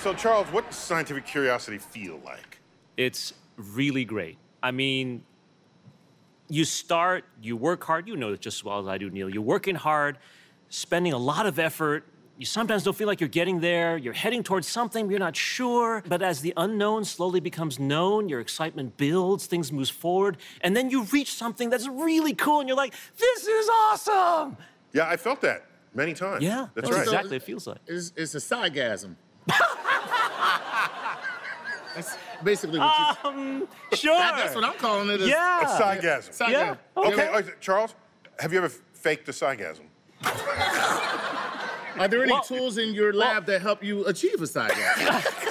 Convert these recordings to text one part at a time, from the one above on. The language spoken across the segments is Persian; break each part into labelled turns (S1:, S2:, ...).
S1: So, Charles, what does scientific curiosity feel like?
S2: It's really great. I mean, you start, you work hard, you know it just as well as I do, Neil. You're working hard, spending a lot of effort. You sometimes don't feel like you're getting there. You're heading towards something, you're not sure. But as the unknown slowly becomes known, your excitement builds, things moves forward, and then you reach something that's really cool, and you're like, this is awesome!
S1: Yeah, I felt that many times.
S2: Yeah,
S1: that's,
S2: that's
S1: right.
S2: exactly what it feels like.
S3: It's, it's a sigasm. that's basically what you...
S2: Um, sure.
S3: That's what I'm calling it. is-
S2: Yeah.
S1: A cygasm.
S3: Cy-
S2: Yeah.
S1: Okay,
S2: Okay.
S1: all right, Charles, have you ever faked a cygasm?
S3: Are there any
S2: Well-
S3: tools in your lab that help you achieve a sigasm?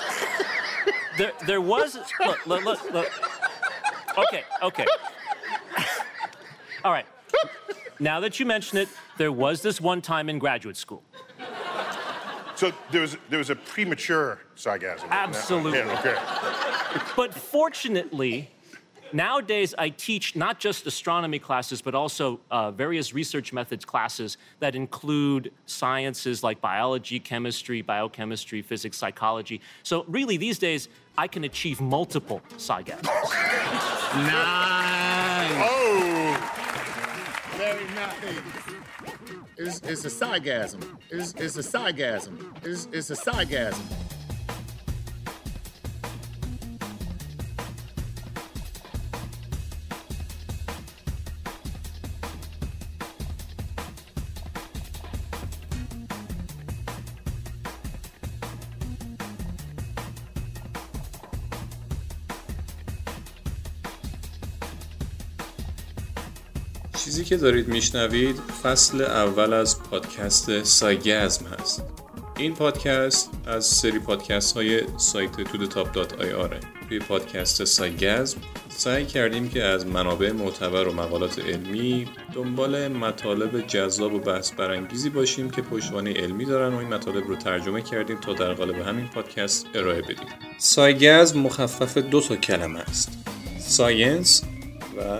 S2: There, there was. Look, look, look, look. Okay, okay. All right. Now that you mention it, there was this one time in graduate school.
S1: So there was there was a premature cygasm.
S2: Absolutely.
S1: Yeah, okay.
S2: But fortunately, nowadays I teach not just astronomy classes, but also uh, various research methods classes that include sciences like biology, chemistry, biochemistry, physics, psychology. So really, these days, I can achieve multiple cygasms.
S3: nice.
S1: Oh,
S3: Very nice. It's, a sigasm. It's, a sigasm. It's, a sigasm.
S4: که دارید میشنوید فصل اول از پادکست سایگزم هست. این پادکست از سری پادکست های سایت tudetop.ir توی پادکست سایگزم سعی کردیم که از منابع معتبر و مقالات علمی دنبال مطالب جذاب و بحث برانگیزی باشیم که پشتوانه علمی دارن و این مطالب رو ترجمه کردیم تا در قالب همین پادکست ارائه بدیم. سایگزم مخفف دو تا کلمه است science و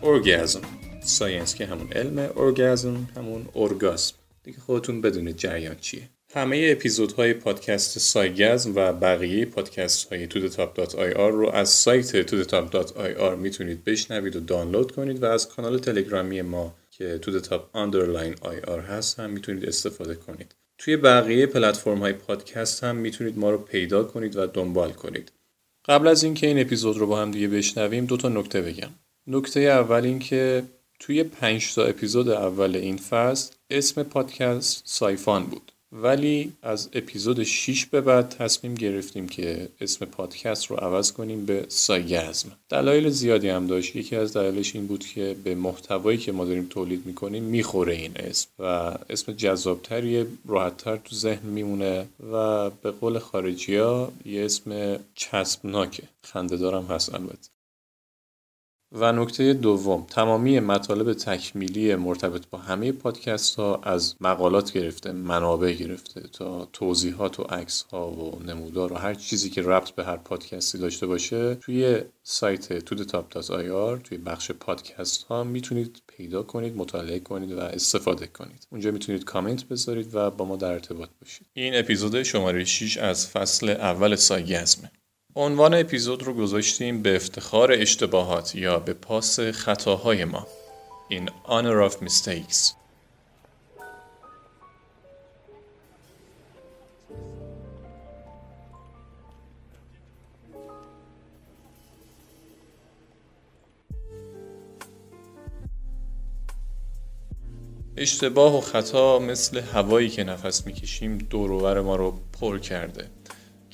S4: orgasm science که همون علم اورگازم همون اورگاسم دیگه خودتون بدونید جریان چیه. همه اپیزودهای پادکست سایگزم و بقیه پادکست های tudetop.ir رو از سایت tudetop.ir می‌تونید بشنوید و دانلود کنید و از کانال تلگرامی ما که tudetop underline IR هست هم می‌تونید استفاده کنید. توی بقیه پلتفرم های پادکست هم می‌تونید ما رو پیدا کنید و دنبال کنید. قبل از اینکه این اپیزود رو با هم دیگه بشنویم دو تا نکته بگم. نکته اول این که توی پنج تا اپیزود اول این فصل اسم پادکست سایفان بود. ولی از اپیزود 6 به بعد تصمیم گرفتیم که اسم پادکست رو عوض کنیم به سایگزم. دلایل زیادی هم داشت. یکی از دلایلش این بود که به محتوایی که ما داریم تولید می‌کنیم می‌خوره این اسم و اسم جذابتریه راحتتر تو ذهن میمونه و به قول خارجی ها یه اسم چسبناکه. خنده دارم هست البته. و نکته دوم تمامی مطالب تکمیلی مرتبط با همه پادکست ها از مقالات گرفته منابع گرفته تا توضیحات و عکس ها و نمودار و هر چیزی که ربط به هر پادکستی داشته باشه توی سایت tudetop.ir توی بخش پادکست ها می‌تونید پیدا کنید مطالعه کنید و استفاده کنید. اونجا می‌تونید کامنت بذارید و با ما در ارتباط باشید. این اپیزود شماره 6 از فصل اول سایگزمه. عنوان اپیزود رو گذاشتیم به افتخار اشتباهات یا به پاس خطاهای ما. In honor of mistakes. اشتباه و خطا مثل هوایی که نفس می‌کشیم دور ما رو پر کرده.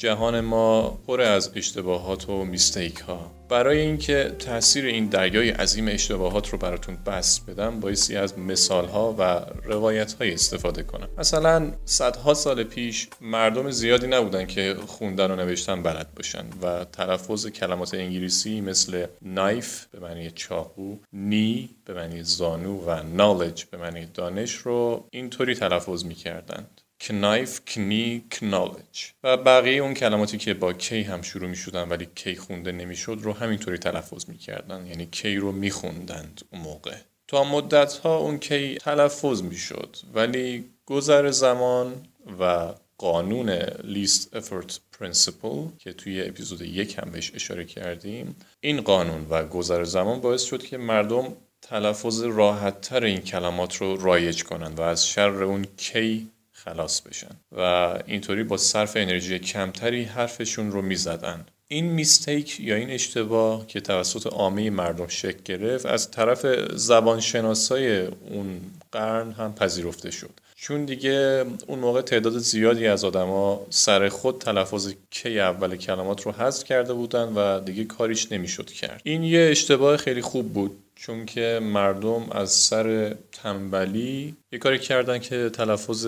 S4: جهان ما پر از اشتباهات و میستیک ها برای اینکه تاثیر این دریای عظیم اشتباهات رو براتون بس بدم بایستی از مثال ها و روایت های استفاده کنم. مثلا صدها سال پیش مردم زیادی نبودن که خوندن و نوشتن بلد باشن و تلفظ کلمات انگلیسی مثل نایف به معنی چاقو نی به معنی زانو و نالج به معنی دانش رو اینطوری تلفظ می‌کردند. کنایف کنی کنالج و بقیه اون کلماتی که با کی هم شروع می شدن ولی کی خونده نمی‌شد رو همینطوری تلفظ می کردن یعنی کی رو می خوندند اون موقع. تا مدت ها اون K تلفظ می شد ولی گذر زمان و قانون least effort principle که توی اپیزود یک هم بهش اشاره کردیم این قانون و گذر زمان باعث شد که مردم تلفظ راحتتر این کلمات رو رایج کنند و از شر اون K خلاص بشن. و اینطوری با صرف انرژی کمتری حرفشون رو می‌زدن. این mistake یا این اشتباه که توسط عامه مردم شکل گرفت از طرف زبانشناسای اون قرن هم پذیرفته شد. چون دیگه اون موقع تعداد زیادی از آدما سر خود تلفظ کی اول کلمات رو حذف کرده بودن و دیگه کاریش نمی‌شد کرد. این یه اشتباه خیلی خوب بود چون که مردم از سر تنبلی یه کاری کردن که تلفظ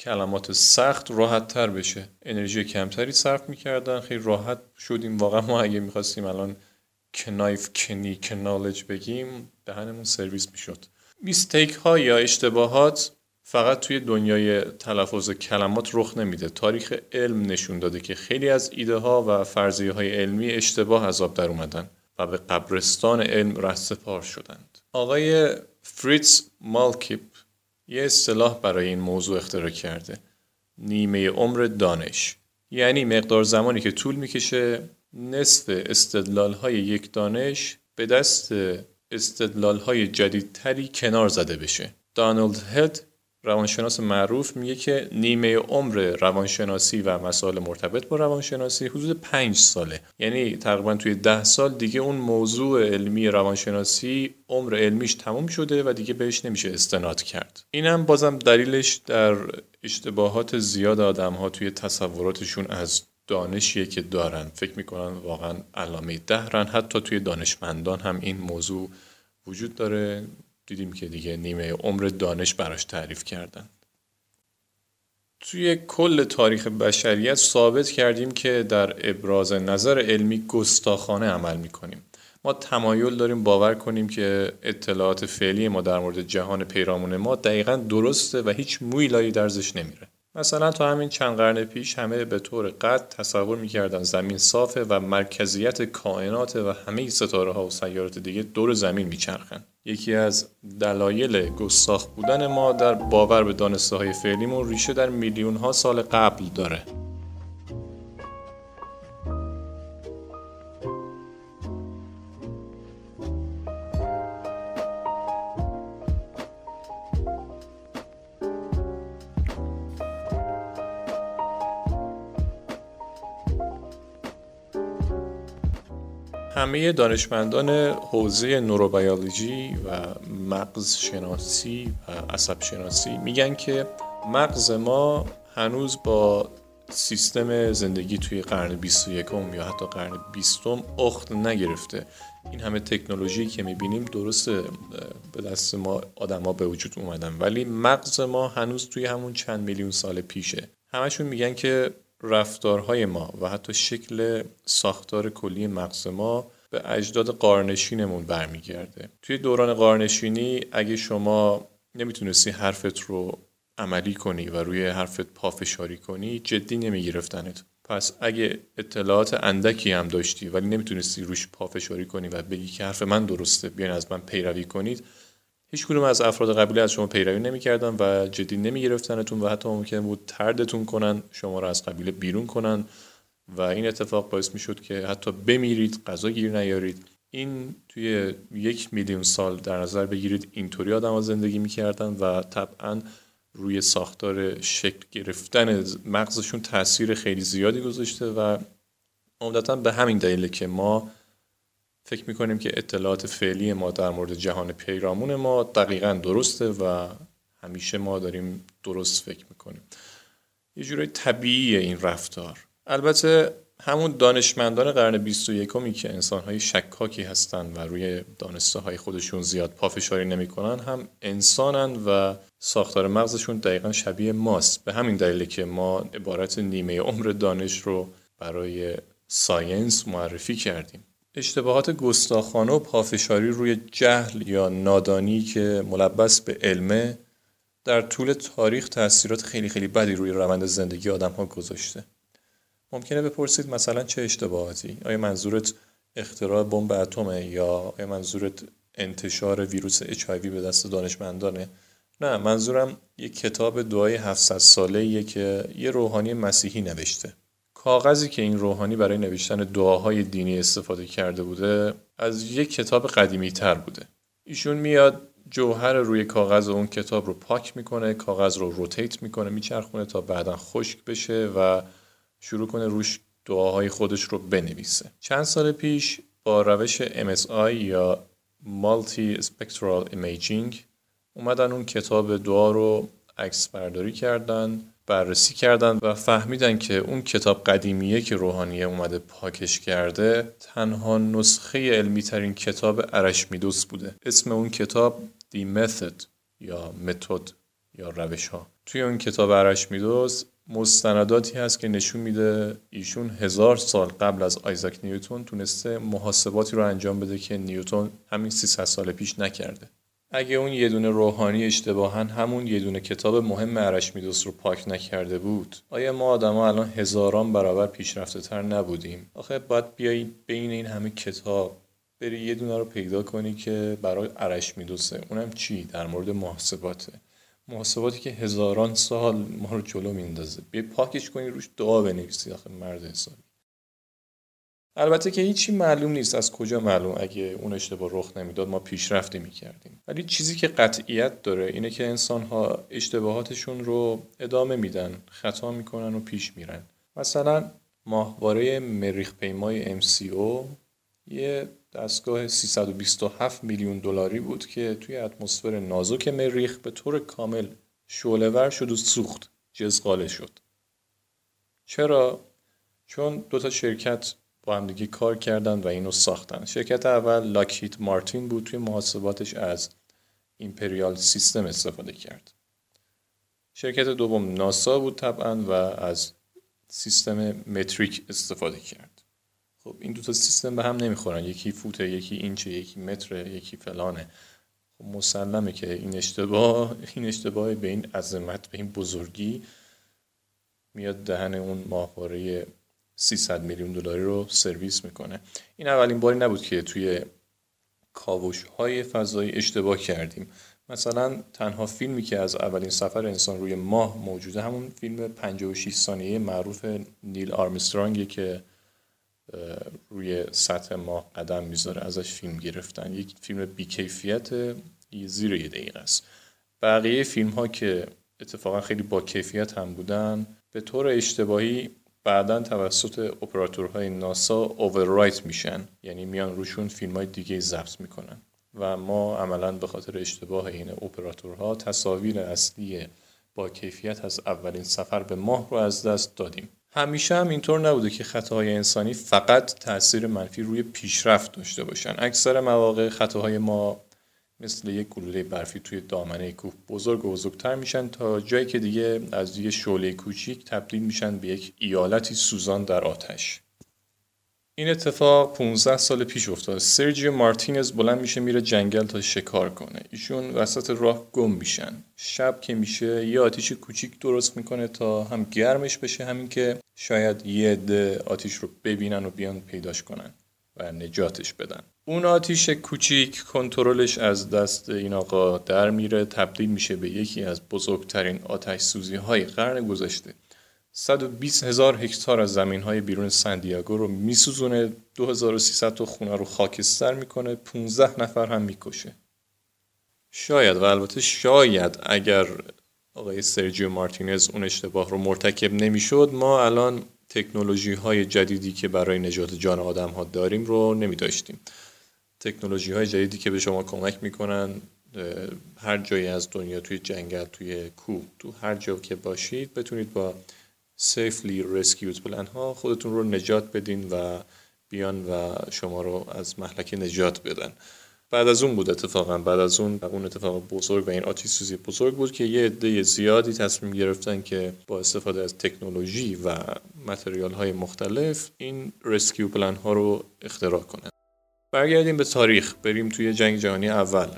S4: کلمات سخت راحت تر بشه. انرژی کمتری صرف می‌کردن. خیلی راحت شدیم. واقعا ما اگه می‌خواستیم الان کنایف کنی کنالج بگیم دهنمون سرویس می‌شد. میستیک ها یا اشتباهات فقط توی دنیای تلفظ کلمات رخ نمیده. تاریخ علم نشون داده که خیلی از ایده ها و فرضیه های علمی اشتباه از آب در اومدن و به قبرستان علم رهسپار شدند. آقای فریتز مالکیپ یه اصطلاح برای این موضوع اختراع کرده. نیمه عمر دانش. یعنی مقدار زمانی که طول می‌کشه نصف استدلال های یک دانش به دست استدلال های جدیدتری کنار زده بشه. دانالد هد روانشناس معروف میگه که نیمه عمر روانشناسی و مسائل مرتبط با روانشناسی حدود پنج ساله. یعنی تقریبا توی ده سال دیگه اون موضوع علمی روانشناسی عمر علمیش تموم شده و دیگه بهش نمیشه استناد کرد. اینم بازم دلیلش در اشتباهات زیاد آدم ها توی تصوراتشون از دانشیه که دارن. فکر می‌کنن واقعا علامه دهرن. حتی توی دانشمندان هم این موضوع وجود داره. دیدیم که دیگه نیمه عمر دانش براش تعریف کردن. توی کل تاریخ بشریت ثابت کردیم که در ابراز نظر علمی گستاخانه عمل می‌کنیم. ما تمایل داریم باور کنیم که اطلاعات فعلی ما در مورد جهان پیرامون ما دقیقا درسته و هیچ مویلایی درزش نمیره. مثلا تا همین چند قرن پیش همه به طور قطع تصور می‌کردن زمین صافه و مرکزیت کائنات و همه ستاره ها و سیارات دیگه دور زمین میچرخن. یکی از دلایل گستاخ بودن ما در باور به دانسته های فعلیمون ریشه در میلیون ها سال قبل داره. همه دانشمندان حوزه نوروبیولوژی و مغز شناسی و عصب شناسی میگن که مغز ما هنوز با سیستم زندگی توی قرن 21 یا حتی قرن 20 اخت نگرفته. این همه تکنولوژی که می‌بینیم درسته به دست ما آدما به وجود اومدن ولی مغز ما هنوز توی همون چند میلیون سال پیشه. همشون میگن که رفتارهای ما و حتی شکل ساختار کلی مغز ما به اجداد قارنشینمون برمیگرده. توی دوران قارنشینی اگه شما نمی‌تونستی حرفت رو عملی کنی و روی حرفت پافشاری کنی جدی نمیگرفتنت. پس اگه اطلاعات اندکی هم داشتی ولی نمی‌تونستی روش پافشاری کنی و بگی که حرف من درسته بیاین از من پیروی کنید هیچ کدوم از افراد قبیله از شما پیروی نمی‌کردن و جدی نمیگرفتنتون و حتی ممکن بود تردتون کنن شما رو از قبیله بیرون کنن. و این اتفاق باعث می‌شد که حتی بمیرید غذا گیر نیارید. این توی یک میلیون سال در نظر بگیرید اینطوری آدم ها زندگی می‌کردن و طبعا روی ساختار شکل گرفتن مغزشون تاثیر خیلی زیادی گذاشته و عمدتا به همین دلیله که ما فکر می‌کنیم که اطلاعات فعلی ما در مورد جهان پیرامون ما دقیقا درسته و همیشه ما داریم درست فکر می‌کنیم. یه جورای طبیعی این رفتار. البته همون دانشمندان قرن 21 می که انسانهای شکاکی هستند و روی دانسته های خودشون زیاد پافشاری نمی‌کنن هم انسانن و ساختار مغزشون دقیقا شبیه ماست. به همین دلیله که ما عبارت نیمه عمر دانش رو برای ساینس معرفی کردیم. اشتباهات گستاخانه و پافشاری روی جهل یا نادانی که ملبس به علمه در طول تاریخ تاثیرات خیلی خیلی بدی روی روند زندگی آدم ها گذاشته. ممکنه بپرسید مثلا چه اشتباهاتی؟ آیا منظورت اختراع بمب اتمه یا آیا منظورت انتشار ویروس اچ به دست دانشمندانه؟ نه منظورم یه کتاب دعای 700 ساله که یه روحانی مسیحی نوشته. کاغذی که این روحانی برای نوشتن دعاهای دینی استفاده کرده بوده از یک کتاب قدیمی تر بوده. ایشون میاد جوهر روی کاغذ اون کتاب رو پاک می‌کنه کاغذ رو روتیت می‌کنه میچرخونه تا بعدا خشک بشه و شروع کنه روش دعاهای خودش رو بنویسه. چند سال پیش با روش MSI یا Multi Spectral Imaging اومدن اون کتاب دعا رو عکس برداری کردن بررسی کردن و فهمیدن که اون کتاب قدیمیه که روحانیه اومده پاکش کرده تنها نسخه علمی ترین کتاب ارشمیدس بوده. اسم اون کتاب The Method یا متد یا روش ها توی اون کتاب ارشمیدس مستنداتی هست که نشون میده ایشون هزار سال قبل از آیزاک نیوتون تونسته محاسباتی رو انجام بده که نیوتون همین 300 سال پیش نکرده. اگه اون یه دونه روحانی اشتباها همون یه دونه کتاب مهم ارشمیدس رو پاک نکرده بود آیا ما آدما الان هزاران برابر پیشرفته تر نبودیم؟ آخه باید بیایی بین این همه کتاب بری یه دونه رو پیدا کنی که برای ارشمیدسه اونم چی؟ در مورد محاسباته. محاسباتی که هزاران سال ما رو جلو میندازه. بیا پاکش کنی روش دعا بنویسی آخه مرد حسابی. البته که هیچی معلوم نیست از کجا معلوم. اگه اون اشتباه رخ نمی‌داد ما پیشرفتی می‌کردیم. ولی چیزی که قطعیت داره اینه که انسان ها اشتباهاتشون رو ادامه میدن خطا می‌کنن و پیش میرن. مثلا ماهواره مریخ پیمای MCO یه دستگاه 327 میلیون دلاری بود که توی اتمسفر نازک مریخ به طور کامل شعله شد و سوخت جزغاله شد. چرا؟ چون دو تا شرکت با همدیگه کار کردن و اینو ساختن. شرکت اول لاکهیت مارتین بود توی محاسباتش از ایمپریال سیستم استفاده کرد. شرکت دوم ناسا بود طبعا و از سیستم متریک استفاده کرد. خب این دو تا سیستم به هم نمی‌خورن. یکی فوته یکی اینچه یکی متره یکی فلانه. خب مسلمه که این اشتباه این اشتباه به این عظمت به این بزرگی میاد دهن اون ماهواره 300 میلیون دلاری رو سرویس می‌کنه. این اولین باری نبود که توی کاوش های فضایی اشتباه کردیم. مثلا تنها فیلمی که از اولین سفر انسان روی ماه موجوده همون فیلم 56 ثانیه معروف نیل آرمسترانگی که روی سطح ماه قدم می‌ذاره ازش فیلم گرفتن. یک فیلم بیکیفیت زیر یه دقیقه است. بقیه فیلم ها که اتفاقا خیلی با کیفیت هم بودن به طور اشتباهی بعدا توسط اپراتورهای ناسا اووررایت میشن. یعنی میان روشون فیلم های دیگه ضبط می‌کنن. و ما عملا به خاطر اشتباه این اپراتورها تصاویر اصلی با کیفیت از اولین سفر به ماه رو از دست دادیم. همیشه هم اینطور نبوده که خطاهای انسانی فقط تاثیر منفی روی پیشرفت داشته باشن. اکثر مواقع خطاهای ما مثل یک گلوله برفی توی دامنه کوه بزرگ و بزرگتر میشن تا جایی که دیگه از یه شعله کوچیک تبدیل میشن به یک ایالتی سوزان در آتش. این اتفاق 15 سال پیش افتاد سرجیو مارتینز بلند میشه میره جنگل تا شکار کنه. ایشون وسط راه گم میشن. شب که میشه یه آتیش کوچیک درست می‌کنه تا هم گرمش بشه همین که شاید یه عده آتیش رو ببینن و بیان پیداش کنن و نجاتش بدن. اون آتیش کوچیک کنترلش از دست این آقا در میره. تبدیل میشه به یکی از بزرگترین آتش سوزی های قرن گذشته. 120 هزار هکتار از زمین های بیرون سندیاگو رو میسوزونه. 2300 تا خونه رو خاکستر می‌کنه. 15 نفر هم می‌کشه. شاید و البته شاید اگر آقای سرجیو مارتینز اون اشتباه رو مرتکب نمی‌شد ما الان تکنولوژی های جدیدی که برای نجات جان آدم ها داریم رو نمی داشتیم تکنولوژی های جدیدی که به شما کمک می‌کنن هر جایی از دنیا توی جنگل توی کوه تو هر جا که باشید بتونید با rescued. پلن ها خودتون رو نجات بدین و بیان و شما رو از محلکه نجات بدن. بعد از اون بود اتفاقا. بعد از اون اون اتفاق بزرگ و این آتیش سوزی بزرگ بود که یه عده زیادی تصمیم گرفتن که با استفاده از تکنولوژی و متریال های مختلف این رسکیو پلن ها رو اختراع کنن. برگردیم به تاریخ. بریم توی جنگ جهانی اول.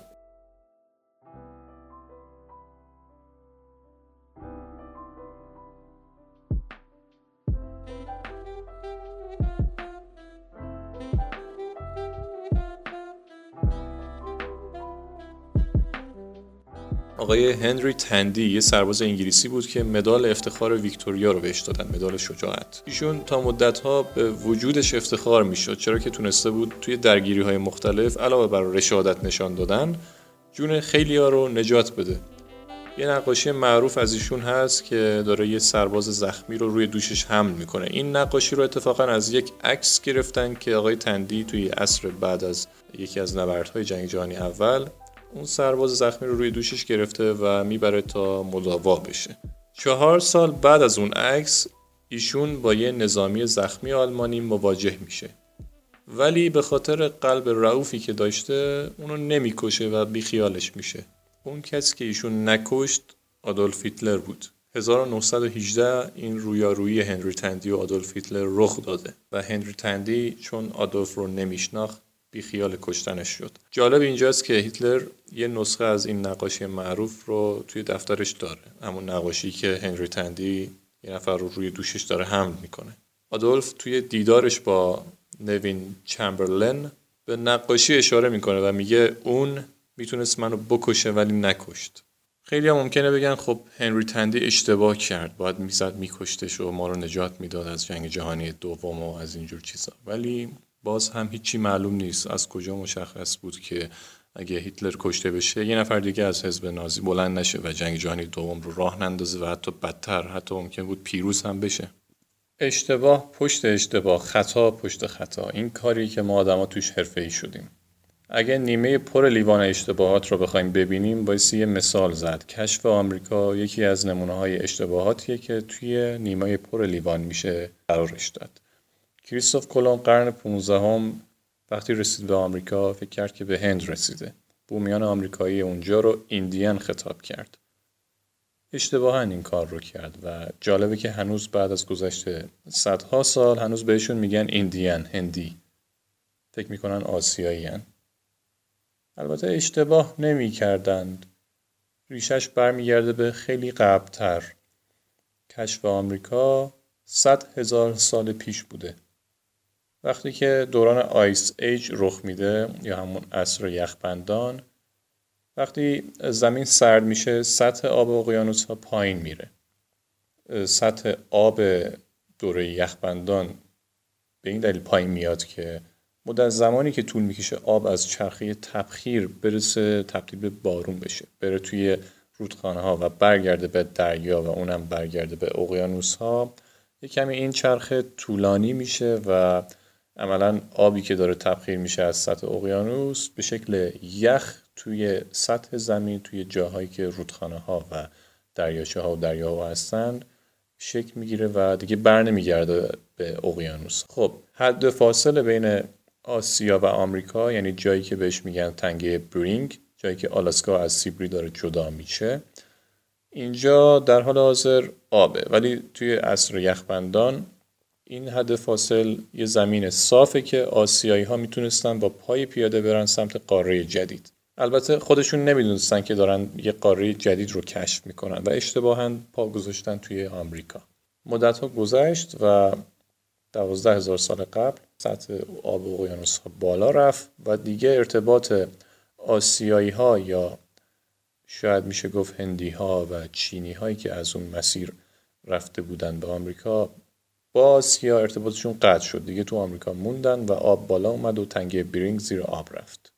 S4: آقای هنری تندی یه سرباز انگلیسی بود که مدال افتخار ویکتوریا رو بهش دادن مدال شجاعت. ایشون تا مدت ها به وجودش افتخار می‌شد چرا که تونسته بود توی درگیری های مختلف علاوه بر رشادت نشان دادن جون خیلی ها رو نجات بده. یه نقاشی معروف از ایشون هست که داره یه سرباز زخمی رو روی دوشش حمل می‌کنه. این نقاشی رو اتفاقا از یک عکس گرفتن که آقای تندی توی عصر بعد از یکی از نبردهای جنگ جهانی اول اون سرباز زخمی رو روی دوشش گرفته و می‌بره تا مداوا بشه. چهار سال بعد از اون عکس ایشون با یه نظامی زخمی آلمانی مواجه میشه. ولی به خاطر قلب رعوفی که داشته اونو نمی‌کشه و بیخیالش میشه. اون کسی که ایشون نکشت آدولف هیتلر بود. 1918 این رویارویی هنری تندی و آدولف هیتلر رخ داده و هنری تندی چون آدولف رو نمیشناخت بیخیال کشتنش شد. جالب اینجاست که هیتلر یه نسخه از این نقاشی معروف رو توی دفترش داره. همون نقاشی که هنری تندی یه نفر رو روی دوشش داره حمل می‌کنه. آدولف توی دیدارش با نوین چمبرلن به نقاشی اشاره می‌کنه و میگه اون می‌تونست منو بکشه ولی نکشت. خیلی هم ممکنه بگن خب هنری تندی اشتباه کرد. باید می‌زد میکشتش و ما رو نجات می‌داد از جنگ جهانی دوم و از اینجور چیزا. ولی باز هم هیچی معلوم نیست از کجا مشخص بود که اگه هیتلر کشته بشه یه نفر دیگه از حزب نازی بلند نشه و جنگ جهانی دوم رو راه نندازه و حتی بدتر حتی ممکن بود پیروز هم بشه. اشتباه پشت اشتباه خطا پشت خطا. این کاری که ما آدما توش حرفه‌ای شدیم. اگه نیمه پر لیوان اشتباهات رو بخوایم ببینیم باید یه مثال زد. کشف آمریکا یکی از نمونه های اشتباهاتیه که توی نیمه پر لیوان میشه قرارش داد. کریستوف کلم قرن 15 هم وقتی رسید به آمریکا فکر کرد که به هند رسیده. بومیان آمریکایی اونجا رو ایندیان خطاب کرد. اشتباها این کار رو کرد و جالبه که هنوز بعد از گذشت صدها سال هنوز بهشون میگن ایندیان هندی. فکر می‌کنن آسیایی هن. البته اشتباه نمی کردند ریشش برمیگرده به خیلی قبلتر. کشف آمریکا صد هزار سال پیش بوده. وقتی که دوران آیس ایج رخ میده یا همون عصر یخبندان وقتی زمین سرد میشه سطح آب اقیانوس ها پایین میره. سطح آب دوره یخبندان به این دلیل پایین میاد که مدت زمانی که طول می‌کشه آب از چرخه تبخیر برسه تبدیل به بارون بشه. بره توی رودخانه ها و برگرده به دریا و اونم برگرده به اقیانوس ها یه کمی این چرخه طولانی میشه و عملا آبی که داره تبخیر میشه از سطح اقیانوس به شکل یخ توی سطح زمین توی جاهایی که رودخانه ها و دریاچه ها و دریاها هستن شکل می‌گیره و دیگه بر نمیگرده به اقیانوس. خب حد فاصله بین آسیا و آمریکا یعنی جایی که بهش میگن تنگه برینگ جایی که آلاسکا از سیبری داره جدا میشه اینجا در حال حاضر آبه. ولی توی عصر یخبندان این حد فاصل یه زمین صافه که آسیایی ها می‌تونستن با پای پیاده برن سمت قاره جدید. البته خودشون نمی‌دونستن که دارن یه قاره جدید رو کشف می‌کنن و اشتباها پا گذاشتن توی آمریکا. مدت ها گذشت و دوازده هزار سال قبل سطح آب اقیانوس ها بالا رفت و دیگه ارتباط آسیایی ها یا شاید میشه گفت هندی ها و چینی هایی که از اون مسیر رفته بودن به آمریکا با آسیا ارتباطشون قطع شد. دیگه تو آمریکا موندن و آب بالا اومد و تنگه برینگ زیر آب رفت.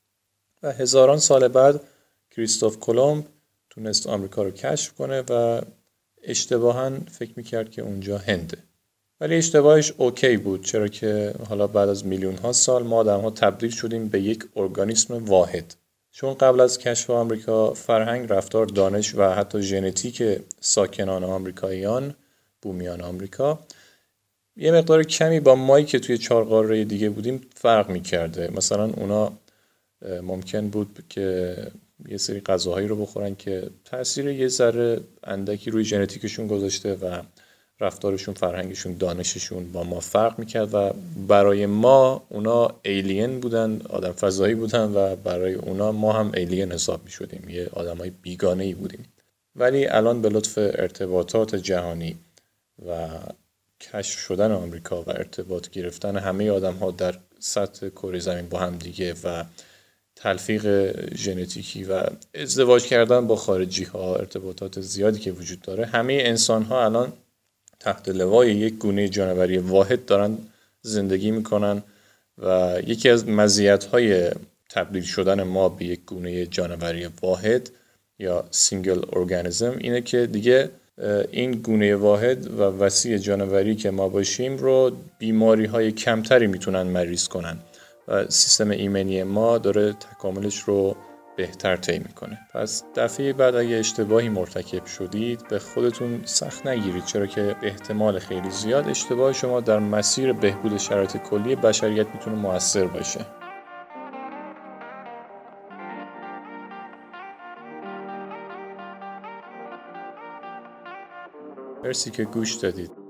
S4: و هزاران سال بعد کریستوف کلمب تونست آمریکا رو کشف کنه و اشتباها فکر می‌کرد که اونجا هنده. ولی اشتباهش اوکی بود چرا که حالا بعد از میلیون ها سال ما آدم ها تبدیل شدیم به یک ارگانیسم واحد. چون قبل از کشف آمریکا فرهنگ رفتار دانش و حتی ژنتیک ساکنان آمریکاییان بومیان آمریکا یه مقدار کمی با مایی که توی چهار قاره دیگه بودیم فرق می‌کرده. مثلا اونا ممکن بود که یه سری غذاهایی رو بخورن که تاثیر یه ذره اندکی روی ژنتیکشون گذاشته و رفتارشون فرهنگشون دانششون با ما فرق می‌کرد و برای ما اونا ایلین بودن آدم فضایی بودن و برای اونا ما هم ایلین حساب می‌شدیم. یه آدم های بیگانه ای بودیم. ولی الان به لطف ارتباطات جهانی و کشف شدن آمریکا و ارتباط گرفتن همه آدم ها در سطح کره زمین با هم دیگه و تلفیق ژنتیکی و ازدواج کردن با خارجی ها ارتباطات زیادی که وجود داره همه انسان ها الان تحت لوای یک گونه جانوری واحد دارن زندگی می‌کنن و یکی از مزیت های تبدیل شدن ما به یک گونه جانوری واحد یا single organism اینه که دیگه این گونه واحد و وسیع جانوری که ما باشیم رو بیماری های کمتری می‌تونن مریض کنن و سیستم ایمنی ما داره تکاملش رو بهتر طی می‌کنه. پس دفعه بعد اگه اشتباهی مرتکب شدید به خودتون سخت نگیرید چرا که به احتمال خیلی زیاد اشتباه شما در مسیر بهبود شرایط کلی بشریت می‌تونه موثر باشه. مرسی که گوش دادید.